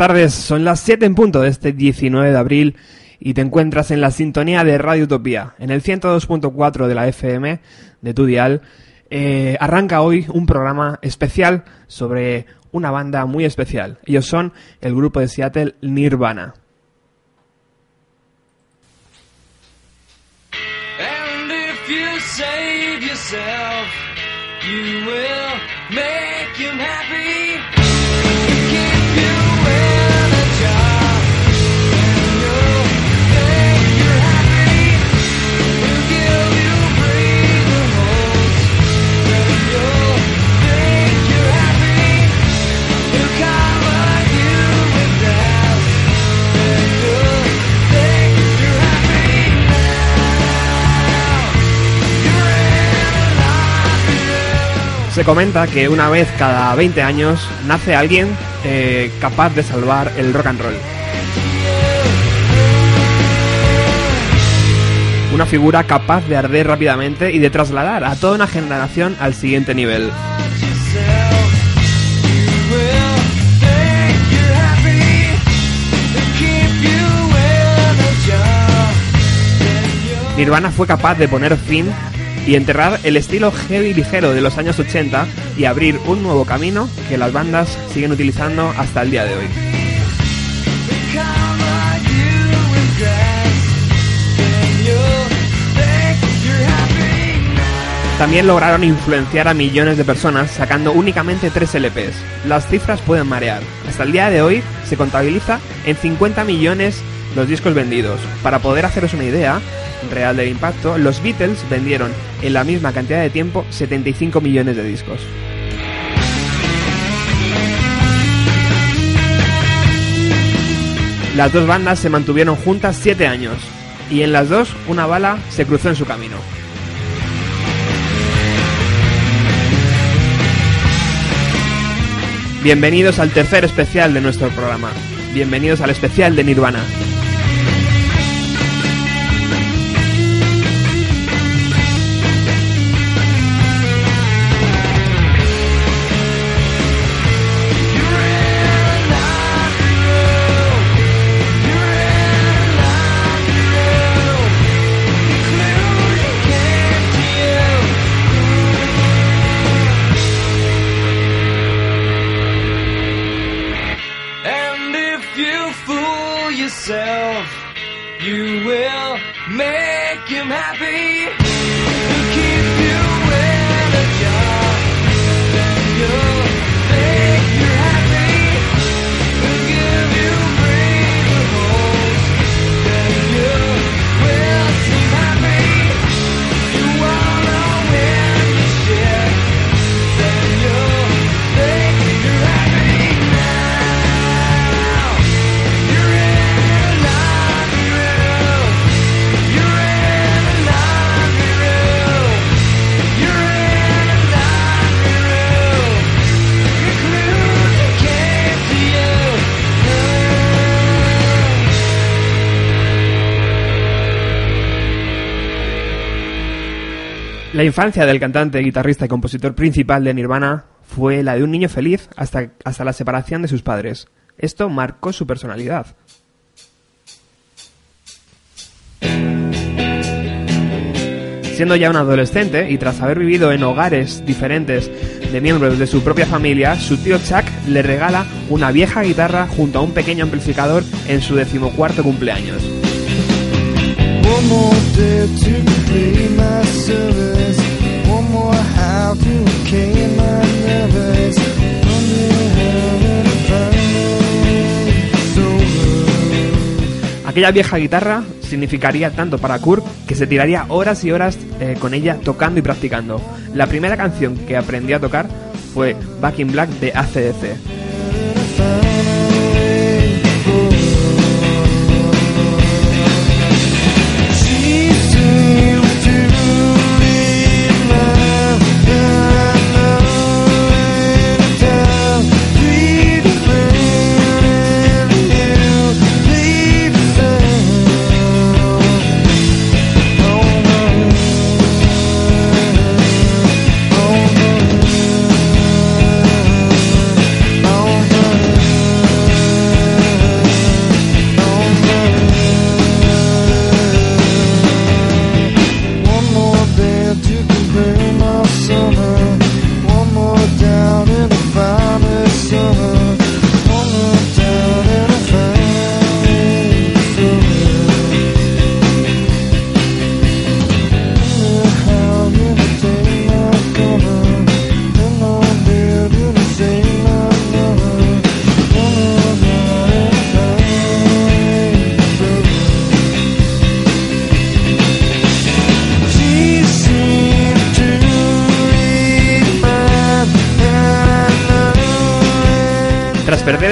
Buenas tardes, son las 7 en punto de este 19 de abril y te encuentras en la sintonía de Radio Utopía, en el 102.4 de la FM de tu dial. Eh, arranca hoy un programa especial sobre una banda muy especial. Ellos son el grupo de Seattle Nirvana. And if you save yourself, you will make him. Comenta que una vez cada 20 años nace alguien eh, capaz de salvar el rock and roll. Una figura capaz de arder rápidamente y de trasladar a toda una generación al siguiente nivel. Nirvana fue capaz de poner fin y enterrar el estilo heavy ligero de los años 80 y abrir un nuevo camino que las bandas siguen utilizando hasta el día de hoy. También lograron influenciar a millones de personas sacando únicamente 3 LPs. Las cifras pueden marear. Hasta el día de hoy se contabiliza en 50 millones los discos vendidos. Para poder haceros una idea real del impacto, los Beatles vendieron en la misma cantidad de tiempo 75 millones de discos. Las dos bandas se mantuvieron juntas 7 años y en las dos una bala se cruzó en su camino. Bienvenidos al tercer especial de nuestro programa. Bienvenidos al especial de Nirvana. Infancia del cantante, guitarrista y compositor principal de Nirvana fue la de un niño feliz hasta, hasta la separación de sus padres. Esto marcó su personalidad. Siendo ya un adolescente y tras haber vivido en hogares diferentes de miembros de su propia familia, su tío Chuck le regala una vieja guitarra junto a un pequeño amplificador en su decimocuarto cumpleaños. Aquella vieja guitarra significaría tanto para Kurt que se tiraría horas y horas eh, con ella tocando y practicando. La primera canción que aprendió a tocar fue Back in Black de ACDC.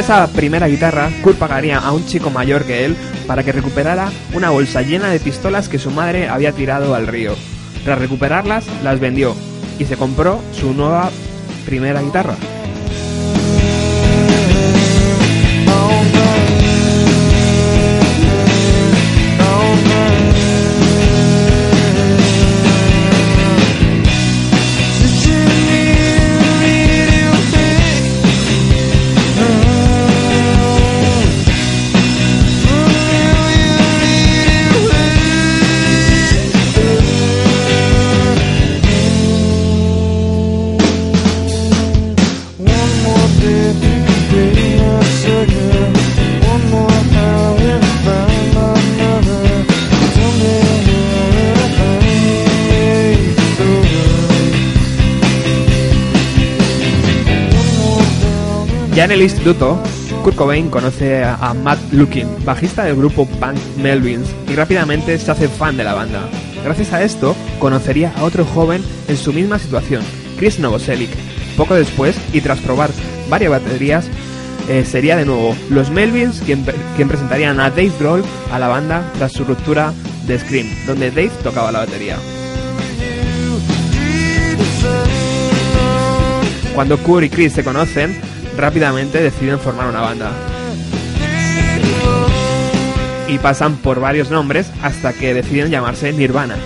Esa primera guitarra, Kurt pagaría a un chico mayor que él para que recuperara una bolsa llena de pistolas que su madre había tirado al río. Tras recuperarlas, las vendió y se compró su nueva primera guitarra. Ya en el instituto, Kurt Cobain conoce a Matt Lukin, bajista del grupo punk Melvins, y rápidamente se hace fan de la banda. Gracias a esto, conocería a otro joven en su misma situación, Chris Novoselic. Poco después, y tras probar varias baterías, eh, sería de nuevo los Melvins quien presentarían a Dave Grohl a la banda tras su ruptura de Scream, donde Dave tocaba la batería. Cuando Kurt y Chris se conocen, rápidamente deciden formar una banda. Y pasan por varios nombres hasta que deciden llamarse Nirvana.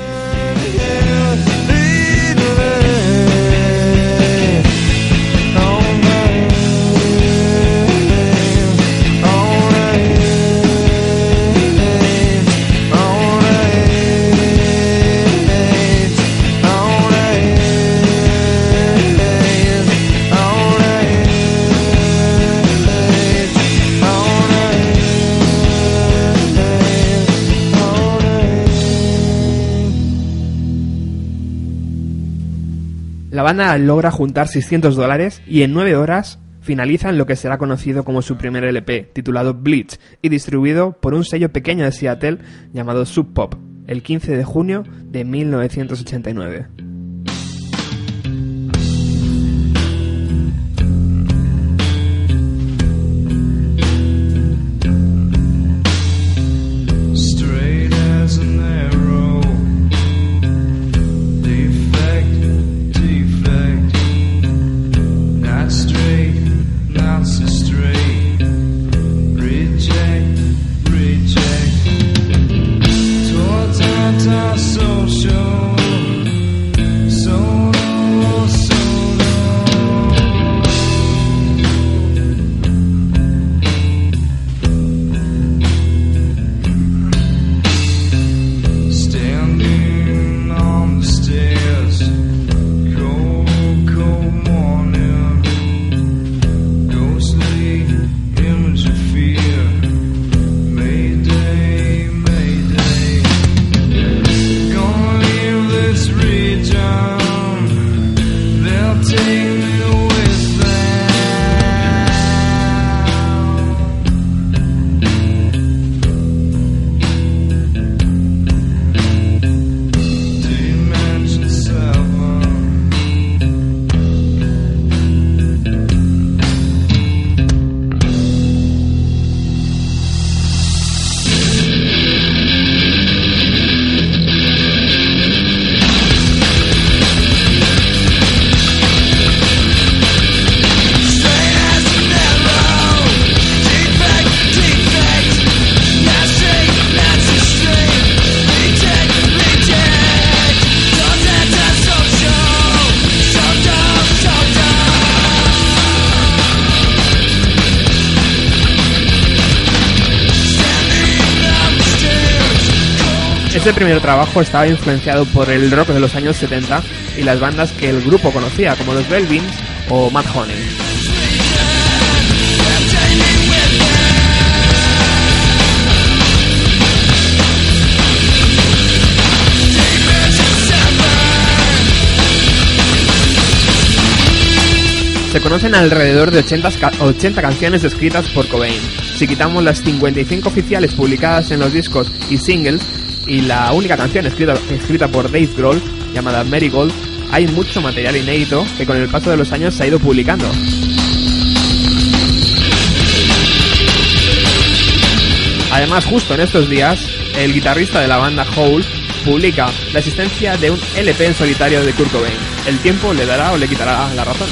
La banda logra juntar 600 dólares y en 9 horas finalizan lo que será conocido como su primer LP, titulado Bleach, y distribuido por un sello pequeño de Seattle llamado Sub Pop, el 15 de junio de 1989. Este primer trabajo estaba influenciado por el rock de los años 70 y las bandas que el grupo conocía, como los Belvins o Mad Honey. Se conocen alrededor de 80, ca- 80 canciones escritas por Cobain. Si quitamos las 55 oficiales publicadas en los discos y singles y la única canción escrita, escrita por Dave Grohl, llamada Marigold, hay mucho material inédito que con el paso de los años se ha ido publicando. Además, justo en estos días, el guitarrista de la banda Hole publica la existencia de un LP en solitario de Kurt Cobain. El tiempo le dará o le quitará la razón.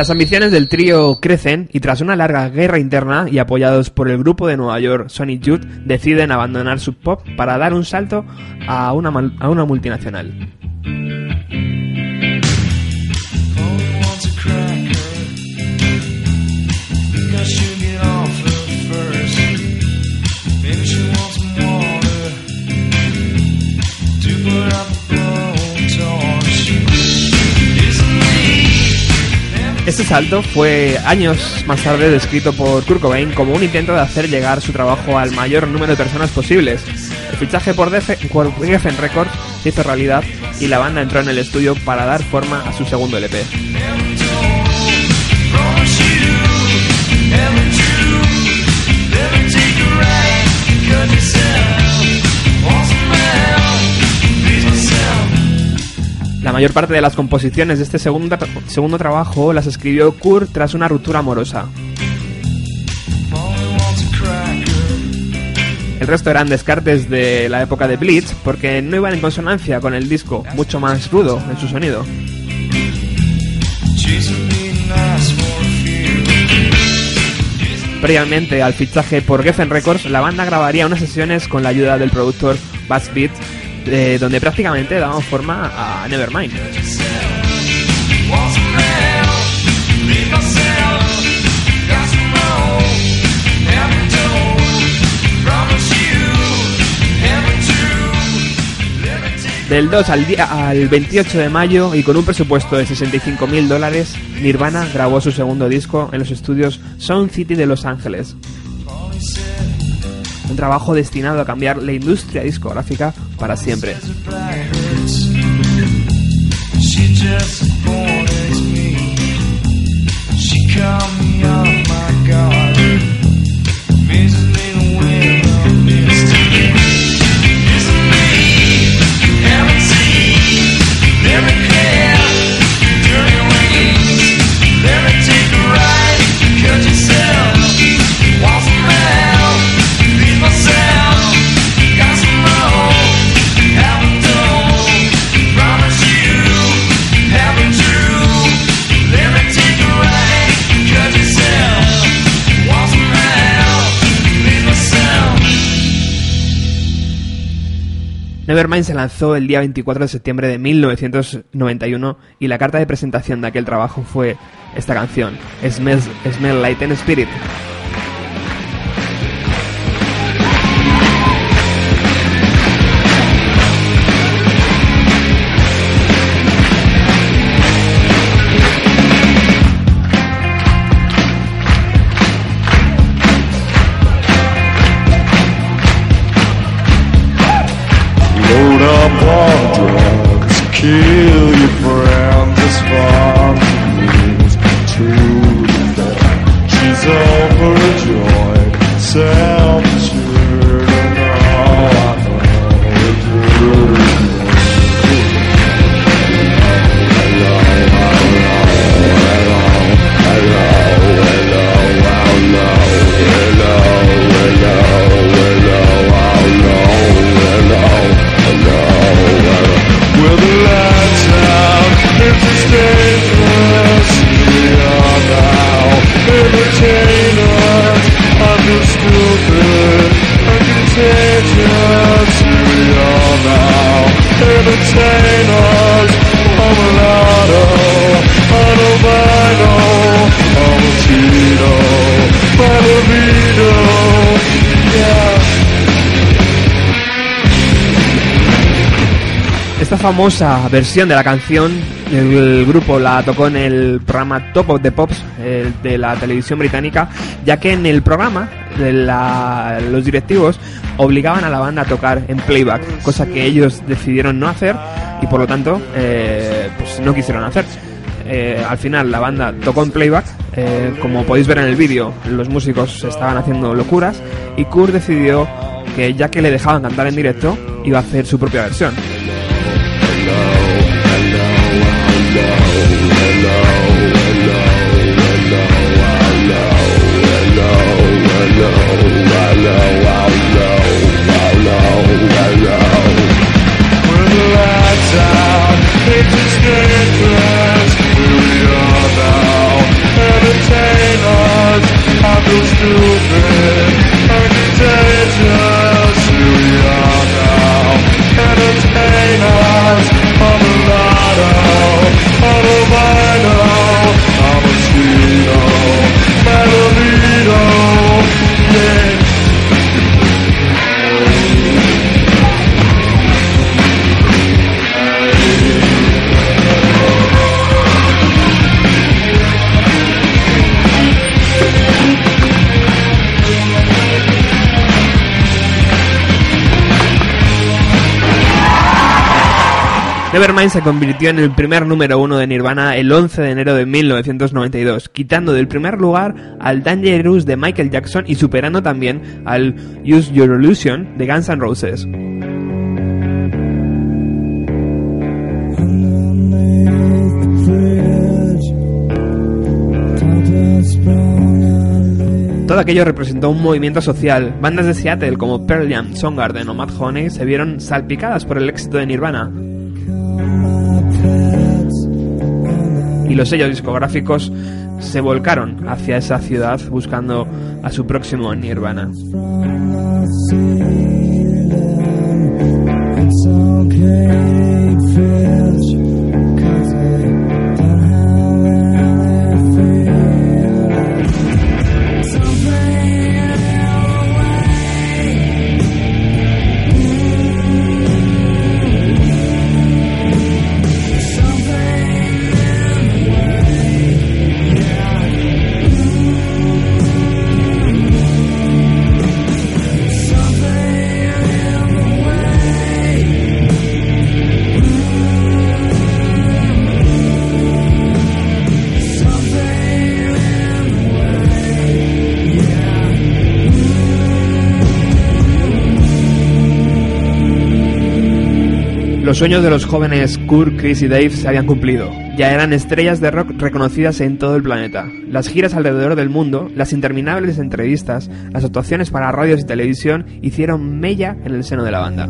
Las ambiciones del trío crecen y tras una larga guerra interna y apoyados por el grupo de Nueva York Sonic Youth deciden abandonar su pop para dar un salto a una multinacional. Este salto fue años más tarde descrito por Kurt Cobain como un intento de hacer llegar su trabajo al mayor número de personas posibles. El fichaje por, Geffen Records se hizo realidad y la banda entró en el estudio para dar forma a su segundo LP. La mayor parte de las composiciones de este segundo, segundo trabajo las escribió Kurt tras una ruptura amorosa. El resto eran descartes de la época de Blitz porque no iban en consonancia con el disco, mucho más rudo en su sonido. Previamente al fichaje por Geffen Records, la banda grabaría unas sesiones con la ayuda del productor Bass Beat, eh, donde prácticamente daban forma a Nevermind. Del 2 al, al 28 de mayo y con un presupuesto de 65 mil dólares, Nirvana grabó su segundo disco en los estudios Sound City de Los Ángeles. Un trabajo destinado a cambiar la industria discográfica para siempre. She just disappoints me. She called Nevermind se lanzó el día 24 de septiembre de 1991 y la carta de presentación de aquel trabajo fue esta canción, Smell, Smell Like Teen Spirit. Famosa versión de la canción, el grupo la tocó en el programa Top of the Pops eh, de la televisión británica, ya que en el programa los directivos obligaban a la banda a tocar en playback, cosa que ellos decidieron no hacer y por lo tanto eh, pues no quisieron hacer. Eh, al final la banda tocó en playback, como podéis ver en el vídeo, los músicos estaban haciendo locuras y Kurt decidió que ya que le dejaban cantar en directo, iba a hacer su propia versión. Stupid Nevermind se convirtió en el primer número uno de Nirvana el 11 de enero de 1992, quitando del primer lugar al Dangerous de Michael Jackson y superando también al Use Your Illusion de Guns N' Roses. Todo aquello representó un movimiento social. Bandas de Seattle como Pearl Jam, Soundgarden o Mad Honey se vieron salpicadas por el éxito de Nirvana. Y los sellos discográficos se volcaron hacia esa ciudad buscando a su próximo Nirvana. Los sueños de los jóvenes Kurt, Chris y Dave se habían cumplido. Ya eran estrellas de rock reconocidas en todo el planeta. Las giras alrededor del mundo, las interminables entrevistas, las actuaciones para radios y televisión hicieron mella en el seno de la banda.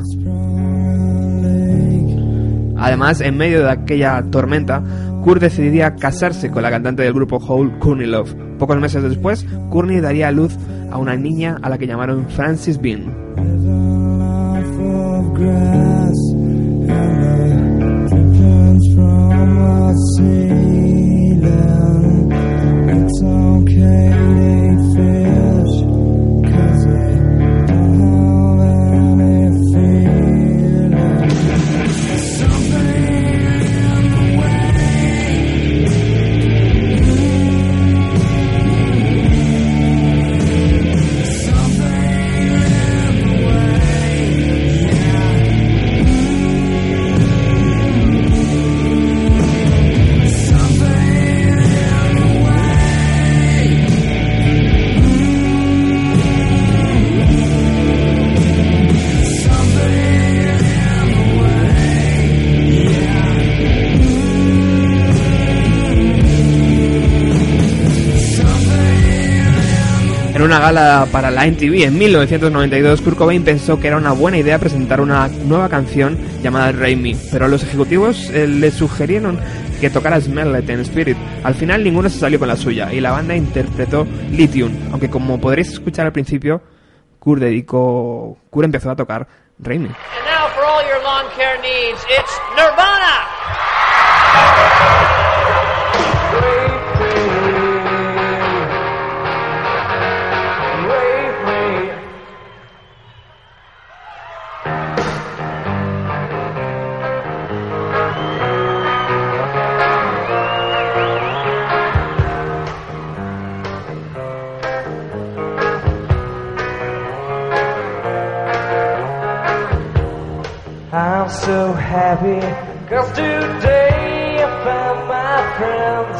Además, en medio de aquella tormenta, Kurt decidiría casarse con la cantante del grupo Hole, Courtney Love. Pocos meses después, Courtney daría a luz a una niña a la que llamaron Francis Bean. From the Para la MTV en 1992, Kurt Cobain pensó que era una buena idea presentar una nueva canción llamada Rain Me, pero los ejecutivos eh, le sugirieron que tocara Smell Like Teen Spirit. Al final ninguno se salió con la suya y la banda interpretó Lithium, aunque como podréis escuchar al principio, Kurt dedicó, Kurt empezó a tocar Rain Me. And now for all your lawn care needs, it's Nirvana! Happy, cause today I found my friends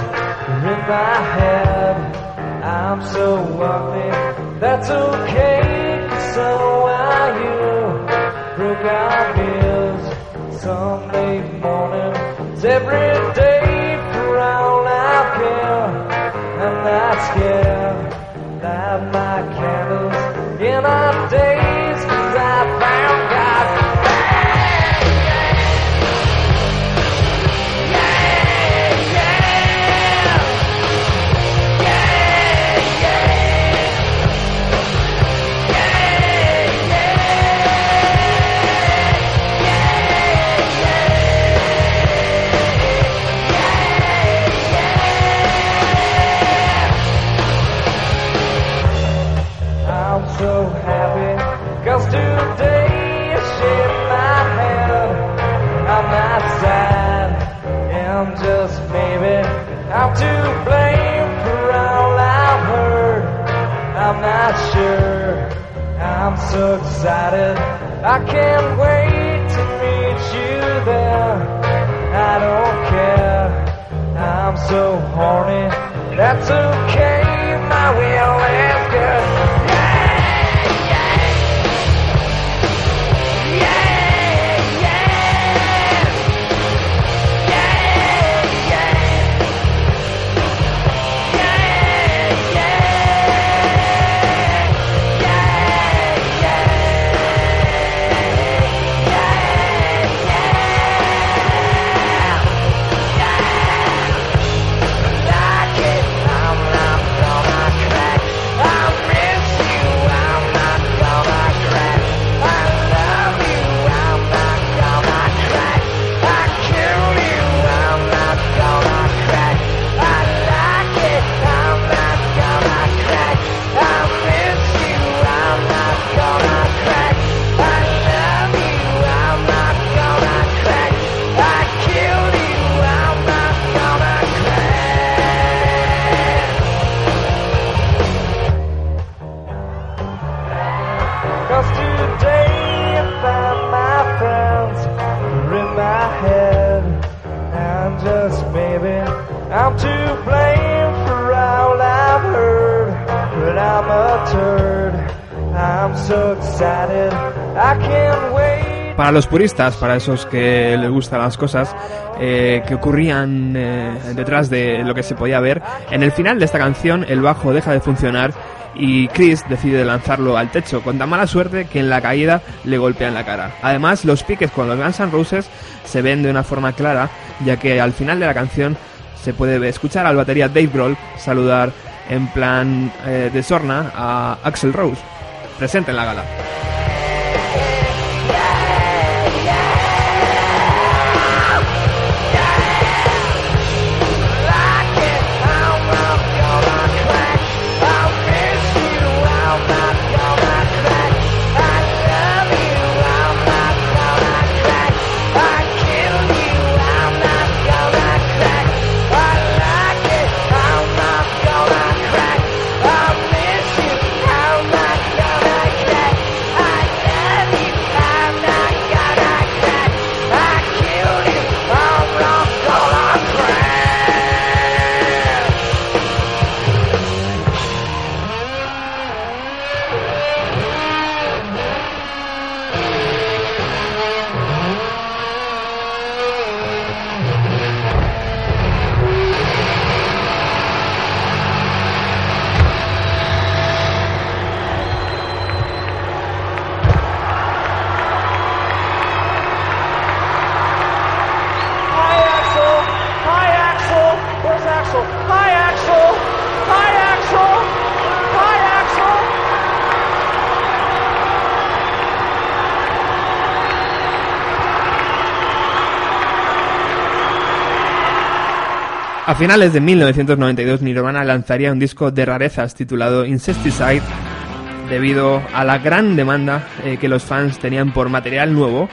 in my head. I'm so ugly, that's okay, so are you. Broke our ears, Sunday mornings, every day for all I care. I'm not scared, light my candles in our days, I'm not sure, I'm so excited. I can't wait to meet you there. I don't care, I'm so horny. That's okay, my will Para los puristas, para esos que les gustan las cosas eh, que ocurrían eh, detrás de lo que se podía ver, en el final de esta canción el bajo deja de funcionar y Chris decide lanzarlo al techo con tan mala suerte que en la caída le golpean la cara. Además, los piques con los Guns N' Roses se ven de una forma clara, ya que al final de la canción se puede escuchar al batería Dave Grohl saludar en plan eh, de sorna a Axel Rose, presente en la gala. Finales de 1992 Nirvana lanzaría un disco de rarezas titulado Incesticide debido a la gran demanda eh, que los fans tenían por material nuevo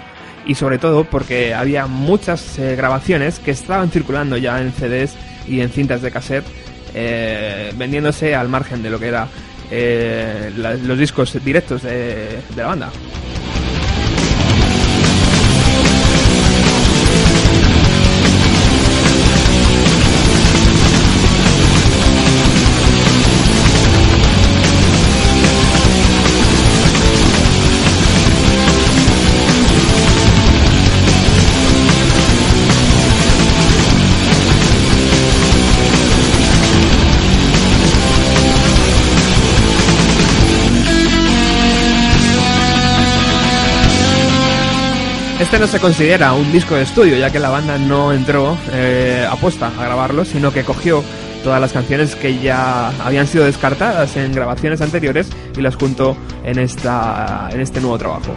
y sobre todo porque había muchas eh, grabaciones que estaban circulando ya en CDs y en cintas de cassette eh, vendiéndose al margen de lo que era la- los discos directos de la banda. Este no se considera un disco de estudio, ya que la banda no entró eh, aposta a grabarlo, sino que cogió todas las canciones que ya habían sido descartadas en grabaciones anteriores y las juntó en, esta, en este nuevo trabajo.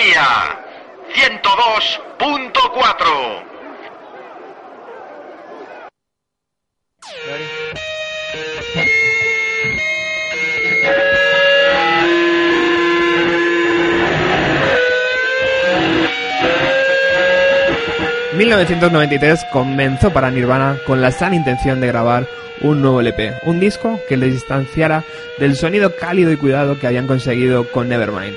Radio Utopía 102.4. En 1993 comenzó para Nirvana con la sana intención de grabar un nuevo LP, un disco que les distanciara del sonido cálido y cuidado que habían conseguido con Nevermind.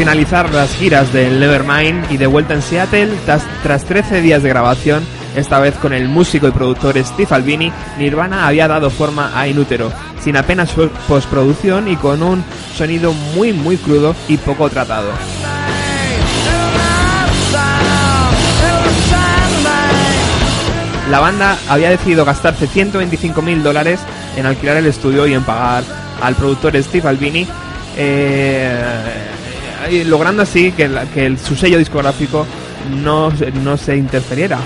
Finalizar las giras del Nevermind y de vuelta en Seattle, tras, tras 13 días de grabación, esta vez con el músico y productor Steve Albini, Nirvana había dado forma a Inútero, sin apenas postproducción y con un sonido muy muy crudo y poco tratado. La banda había decidido gastarse 125 mil dólares en alquilar el estudio y en pagar al productor Steve Albini, eh, logrando así que, la- que el- su sello discográfico no, no se interferiera.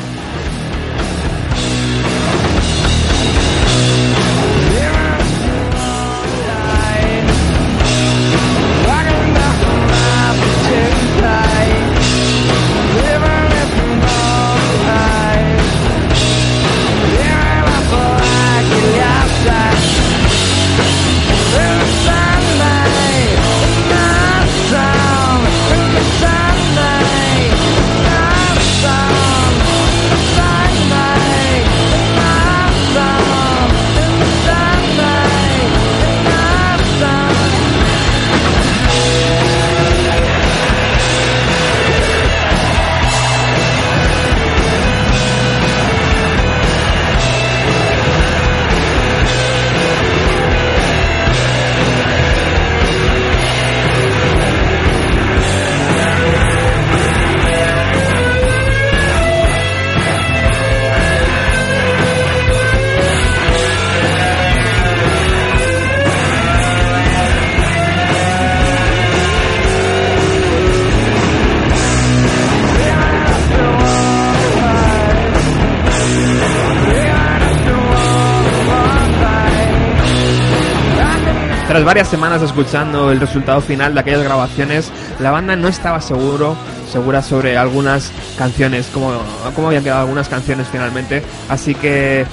Tras varias semanas escuchando el resultado final de aquellas grabaciones, la banda no estaba seguro, segura sobre algunas canciones, cómo, cómo habían quedado algunas canciones finalmente, así que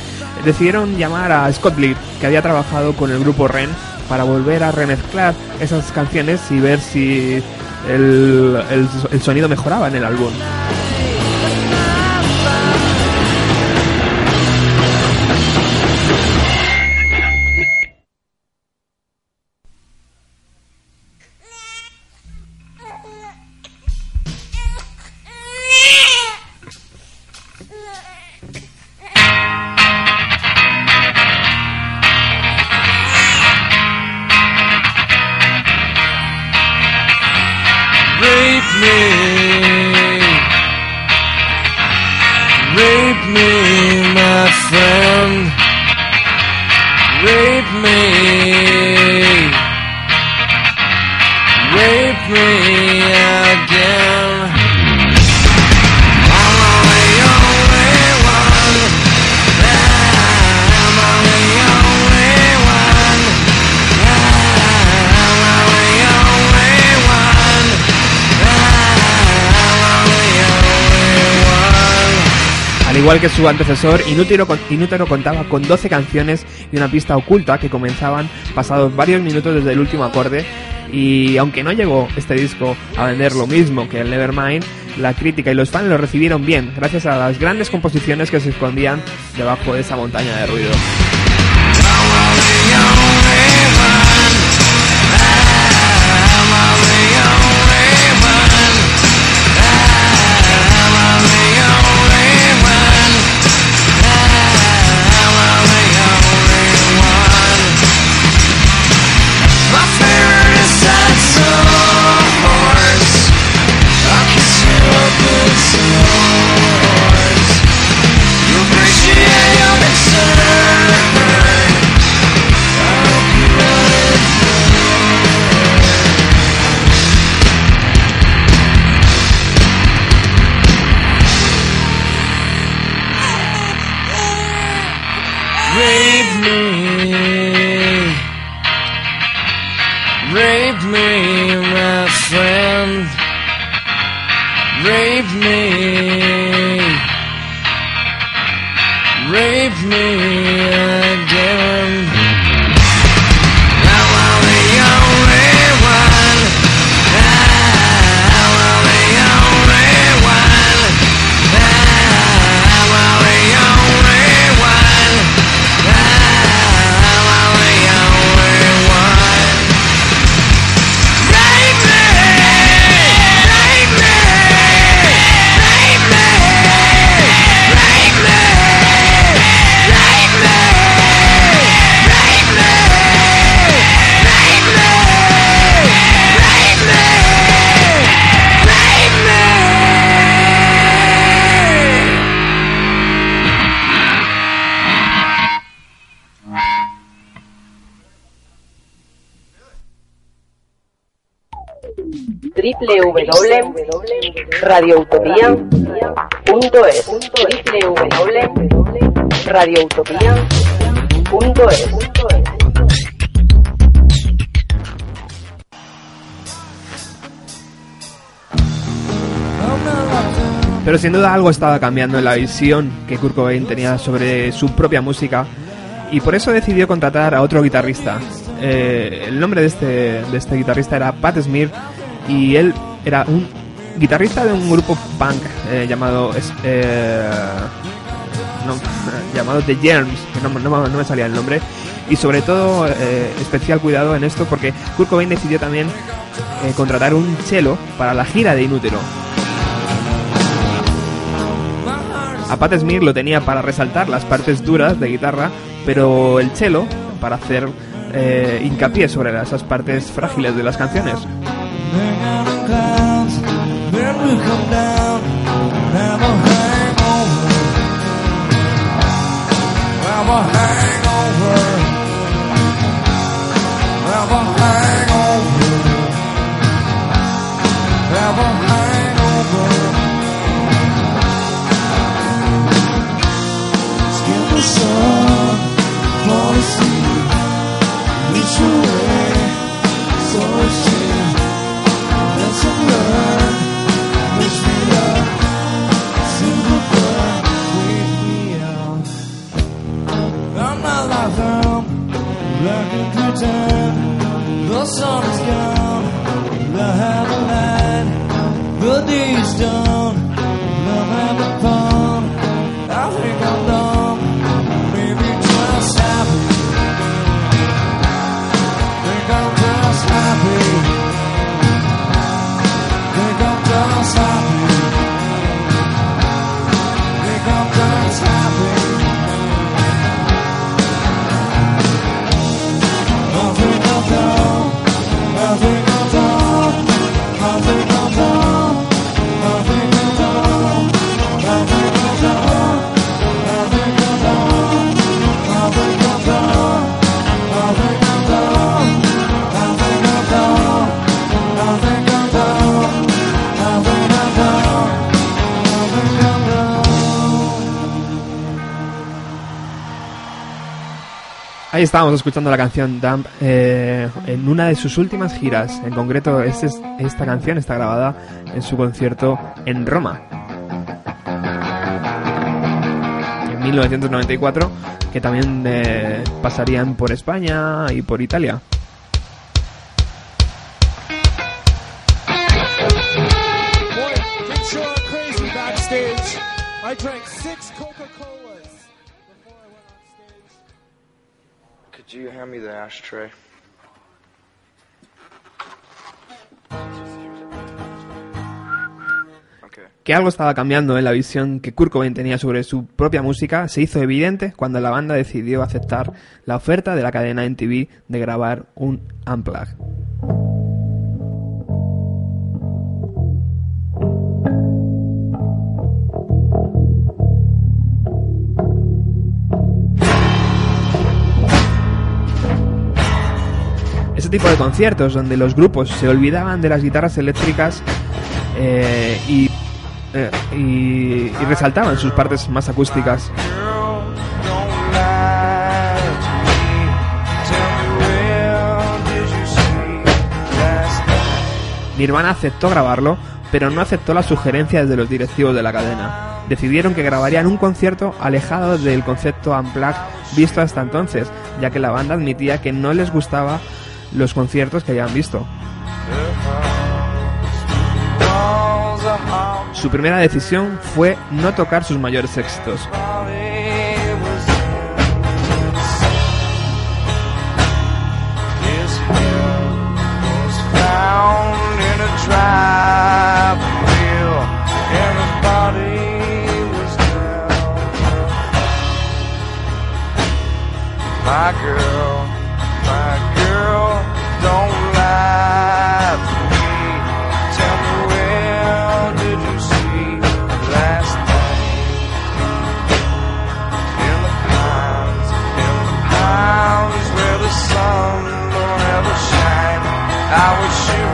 decidieron llamar a Scott Lee, que había trabajado con el grupo Ren, para volver a remezclar esas canciones y ver si el, el- el sonido mejoraba en el álbum. Igual que su antecesor, Inútero, Inútero contaba con 12 canciones y una pista oculta que comenzaban pasados varios minutos desde el último acorde. Y aunque no llegó este disco a vender lo mismo que el Nevermind, la crítica y los fans lo recibieron bien, gracias a las grandes composiciones que se escondían debajo de esa montaña de ruido. www.radioutopía.es Pero sin duda algo estaba cambiando en la visión que Kurt Cobain tenía sobre su propia música y por eso decidió contratar a otro guitarrista. Eh, el nombre de este, de este guitarrista era Pat Smear y él era un guitarrista de un grupo punk eh, llamado eh, llamado The Germs, que no, me salía el nombre. Y sobre todo, eh, especial cuidado en esto porque Kurt Cobain decidió también contratar un cello para la gira de Inútero. A Pat Smear lo tenía para resaltar las partes duras de guitarra, pero el cello para hacer hincapié sobre esas partes frágiles de las canciones. Hang out in clouds, then we come down have a hangover. Have a hangover. Have a hangover. Have a hangover. Skin the sun, fall asleep, reach away, so it's Looking through time, the sun is gone, the heaven light, the is done. Estábamos escuchando la canción Dump eh, en una de sus últimas giras. En concreto, este es- esta canción está grabada en su concierto en Roma. En 1994, que también eh, pasarían por España y por Italia. Que algo estaba cambiando en la visión que Kurt Cobain tenía sobre su propia música se hizo evidente cuando la banda decidió aceptar la oferta de la cadena NTV de grabar un Unplug. Tipo de conciertos donde los grupos se olvidaban de las guitarras eléctricas eh, y, eh, y- resaltaban sus partes más acústicas. Nirvana aceptó grabarlo, pero no aceptó las sugerencias de los directivos de la cadena. Decidieron que grabarían un concierto alejado del concepto Unplugged visto hasta entonces, ya que la banda admitía que no les gustaba los conciertos que habían visto. Su primera decisión fue no tocar sus mayores éxitos. body was I would shiver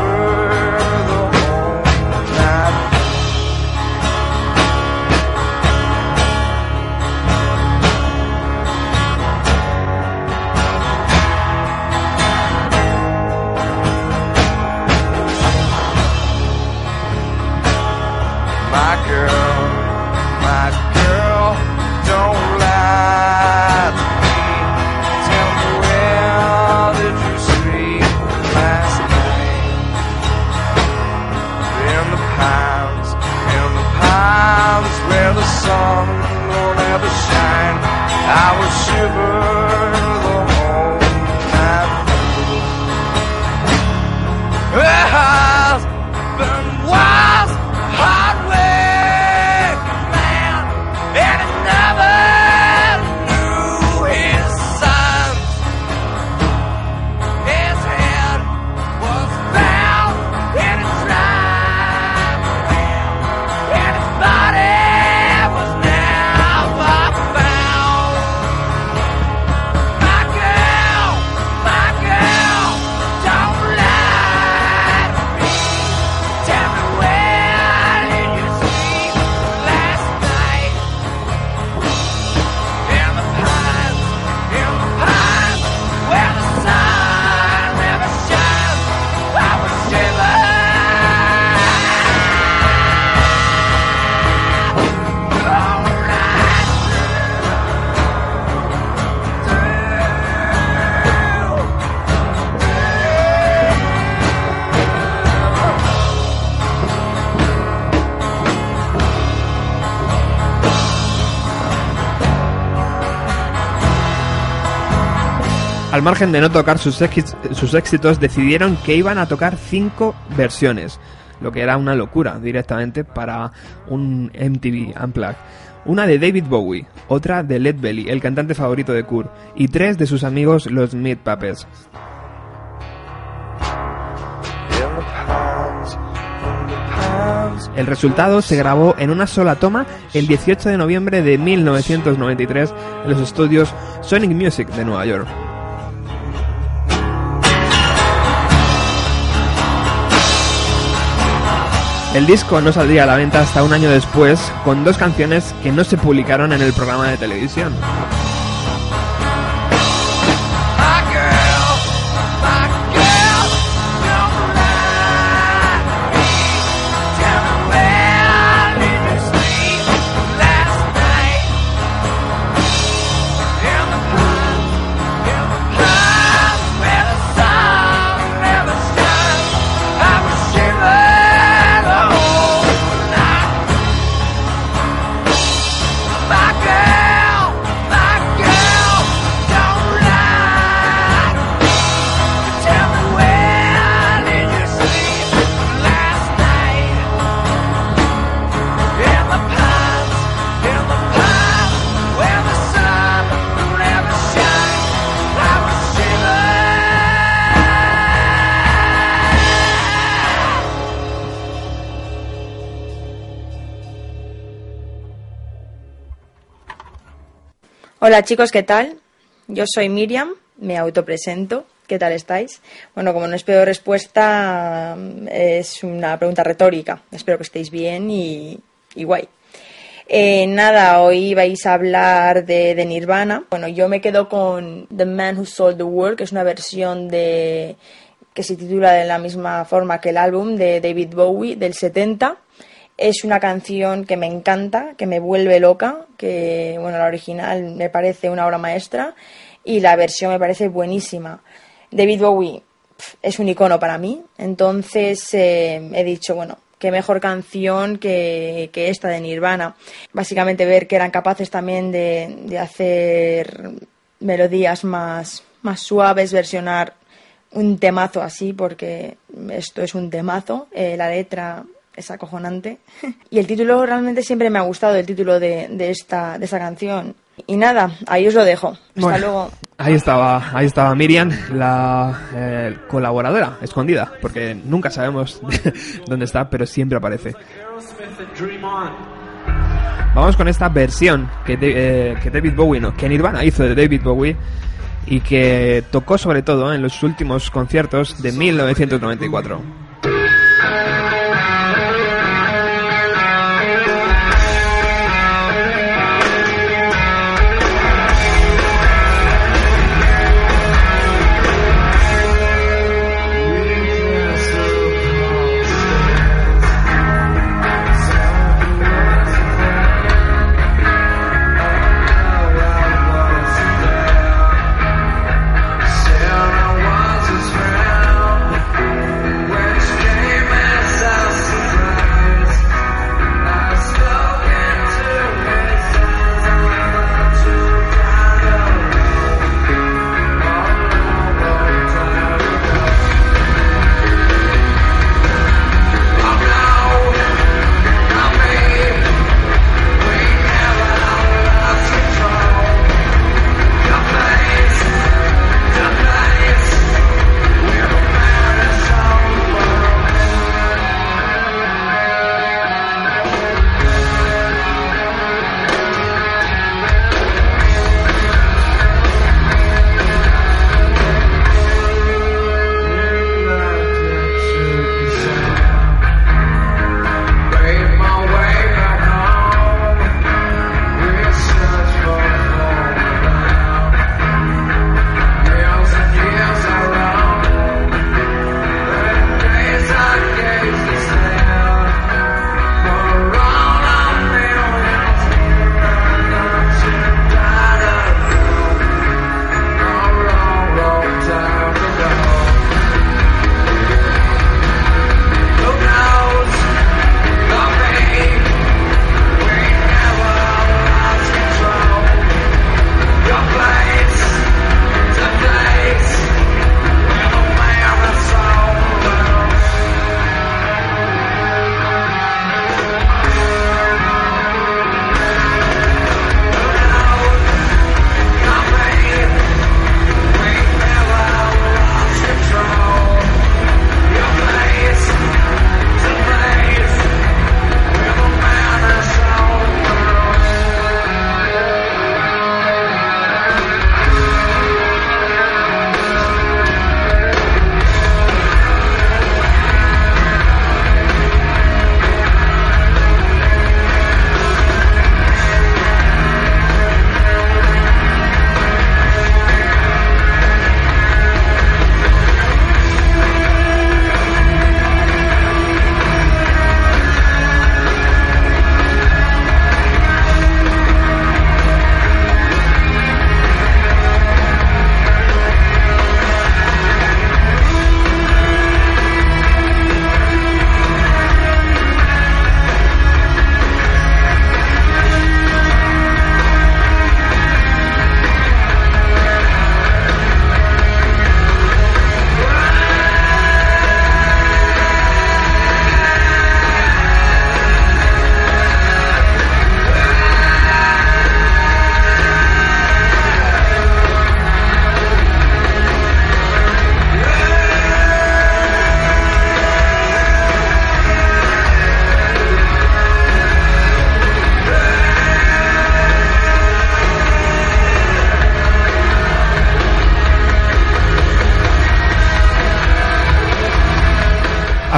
margen de no tocar sus, éxitos, decidieron que iban a tocar cinco versiones, lo que era una locura directamente para un MTV Unplugged. Una de David Bowie, otra de Led Belly, el cantante favorito de Kurt, y tres de sus amigos los Meat Puppets. El resultado se grabó en una sola toma el 18 de noviembre de 1993 en los estudios Sonic Music de Nueva York. El disco no saldría a la venta hasta un año después, con dos canciones que no se publicaron en el programa de televisión. Hola chicos, ¿qué tal? Yo soy Miriam, me autopresento. ¿Qué tal estáis? Bueno, como no espero respuesta, mm, es una pregunta retórica. Espero que estéis bien y, guay. Eh, nada, hoy vais a hablar de, de Nirvana. Bueno, yo me quedo con The Man Who Sold the World, que es una versión de que se titula de la misma forma que el álbum de David Bowie del 70. Es una canción que me encanta, que me vuelve loca, que bueno, la original me parece una obra maestra y la versión me parece buenísima. David Bowie es un icono para mí, entonces eh, he dicho, bueno, qué mejor canción que, que esta de Nirvana. Básicamente ver que eran capaces también de, de hacer melodías más, más suaves, versionar un temazo así, porque esto es un temazo, eh, la letra es acojonante. Y el título realmente siempre me ha gustado, el título de, de esta, de esta canción. Y nada, ahí os lo dejo. Hasta Bueno, luego. Ahí estaba, ahí estaba Miriam, la eh, colaboradora escondida, porque nunca sabemos dónde está, pero siempre aparece. Vamos con esta versión que, de- eh, que David Bowie, no, que Nirvana hizo de David Bowie y que tocó sobre todo en los últimos conciertos de 1994.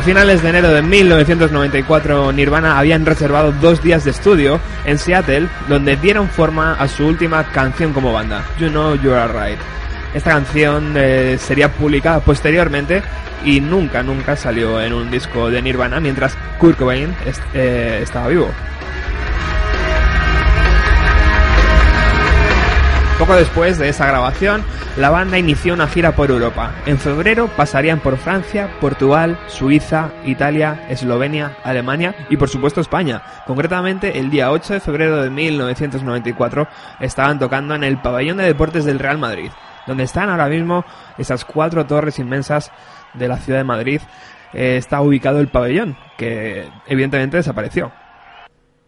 Finales de enero de 1994, Nirvana habían reservado dos días de estudio en Seattle, donde dieron forma a su última canción como banda, You Know You Are Right. Esta canción eh, sería publicada posteriormente y nunca, nunca salió en un disco de Nirvana mientras Kurt Cobain eh, estaba vivo. Poco después de esa grabación, la banda inició una gira por Europa. En febrero pasarían por Francia, Portugal, Suiza, Italia, Eslovenia, Alemania y por supuesto España. Concretamente, el día 8 de febrero de 1994 estaban tocando en el pabellón de deportes del Real Madrid, donde están ahora mismo esas cuatro torres inmensas de la ciudad de Madrid. Eh, está ubicado el pabellón, que evidentemente desapareció.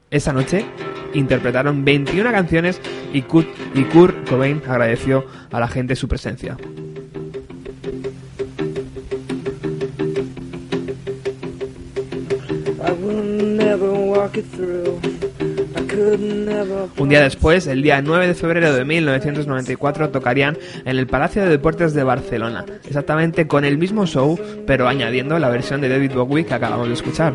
Esa noche interpretaron 21 canciones y Kurt, y Kurt Cobain agradeció a la gente su presencia. Un día después, el día 9 de febrero de 1994, tocarían en el Palacio de Deportes de Barcelona, exactamente con el mismo show, pero añadiendo la versión de David Bowie que acabamos de escuchar.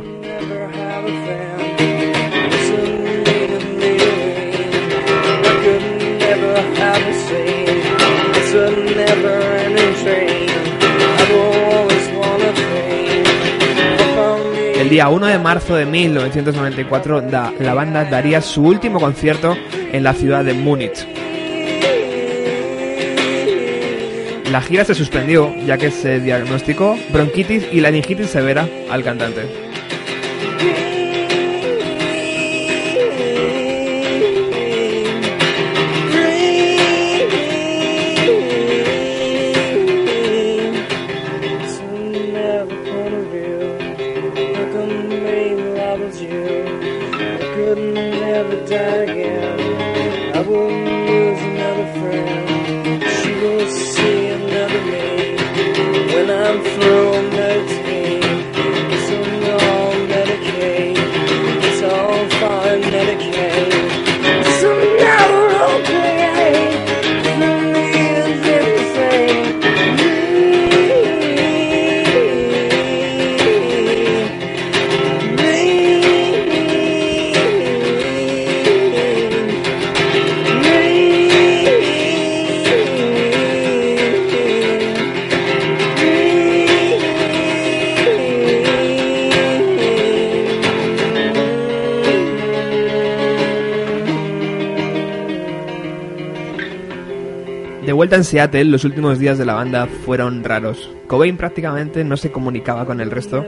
El día 1 de marzo de 1994, da- la banda daría su último concierto en la ciudad de Múnich. La gira se suspendió ya que se diagnosticó bronquitis y laringitis severa al cantante. Vuelta en Seattle, los últimos días de la banda fueron raros. Cobain prácticamente no se comunicaba con el resto,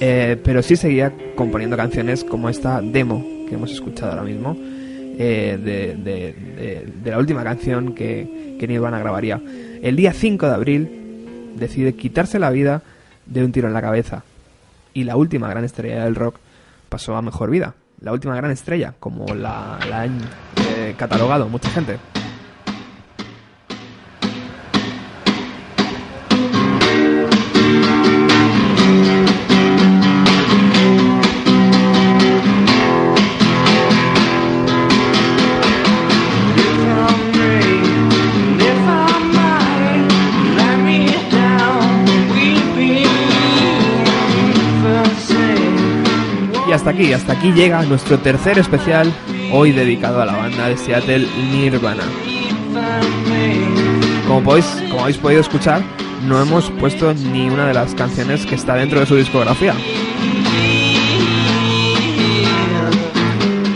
eh, pero sí seguía componiendo canciones como esta demo que hemos escuchado ahora mismo, eh, de, la última canción que, que Nirvana grabaría. El día 5 de abril decide quitarse la vida de un tiro en la cabeza. Y la última gran estrella del rock pasó a mejor vida. La última gran estrella, como la, la han eh, catalogado mucha gente. Aquí, hasta aquí llega nuestro tercer especial, hoy dedicado a la banda de Seattle Nirvana. Como, podéis, como habéis podido escuchar, no hemos puesto ni una de las canciones que está dentro de su discografía.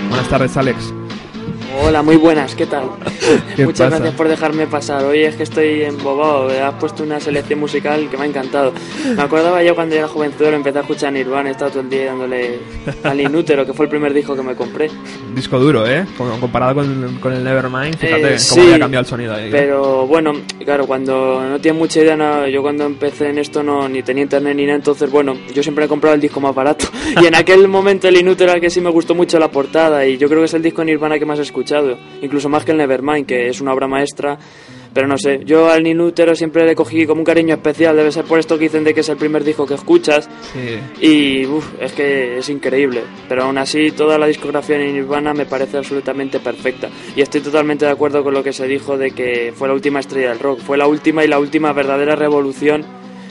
Buenas tardes, Alex. Hola, muy buenas, ¿qué tal? ¿Qué Muchas pasa? gracias por dejarme pasar. Hoy es que estoy embobado, has puesto una selección musical que me ha encantado. Me acordaba yo cuando era jovencito, empecé a escuchar Nirvana, he estado todo el día dándole al Inútero, que fue el primer disco que me compré. Disco duro, ¿eh? Comparado con, con el Nevermind, fíjate Eh, cómo sí, había cambiado el sonido ahí. ¿eh? Pero bueno, claro, cuando no tienes mucha idea, no, yo cuando empecé en esto no ni tenía internet ni nada, entonces bueno, yo siempre he comprado el disco más barato. Y en aquel momento el Inútero que sí me gustó mucho la portada y yo creo que es el disco Nirvana que más he escuchado, incluso más que el Nevermind, que es una obra maestra. Pero no sé, yo al Inútero siempre le cogí como un cariño especial, debe ser por esto que dicen de que es el primer disco que escuchas. Sí. Y uf, es que es increíble. Pero aún así, toda la discografía de Nirvana me parece absolutamente perfecta. Y estoy totalmente de acuerdo con lo que se dijo de que fue la última estrella del rock. Fue la última y la última verdadera revolución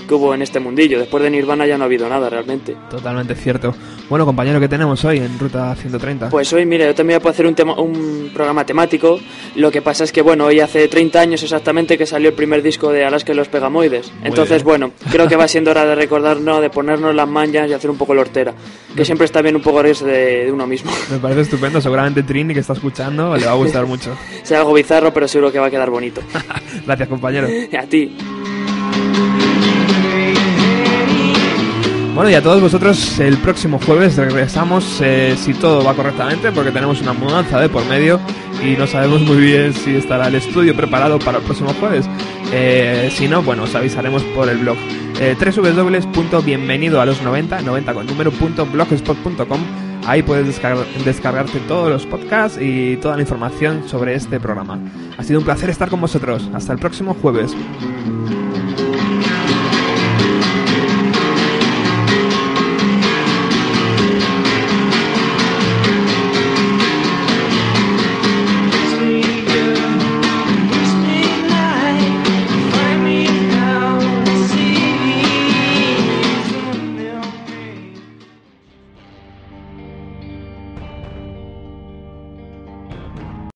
que hubo en este mundillo. Después de Nirvana ya no ha habido nada realmente. Totalmente cierto. Bueno, compañero, ¿qué tenemos hoy en Ruta 130? Pues hoy, mira, yo también voy a hacer un, tema, un programa temático. Lo que pasa es que, bueno, hoy hace 30 años exactamente que salió el primer disco de Alaska y los Pegamoides. Entonces, bien. bueno, creo que va siendo hora de recordarnos, de ponernos las manchas y hacer un poco la hortera. Que siempre está bien un poco reírse de, de uno mismo. Me parece estupendo. Seguramente Trini, que está escuchando, le va a gustar mucho. Sea algo bizarro, pero seguro que va a quedar bonito. Gracias, compañero. A ti. Bueno, y a todos vosotros, el próximo jueves regresamos, eh, si todo va correctamente, porque tenemos una mudanza de por medio y no sabemos muy bien si estará el estudio preparado para el próximo jueves. Eh, si no, bueno, os avisaremos por el blog. Eh, www.bienvenido a los 90, 90 con número, punto blogspot.com. Ahí puedes descargar- descargarte todos los podcasts y toda la información sobre este programa. Ha sido un placer estar con vosotros. Hasta el próximo jueves.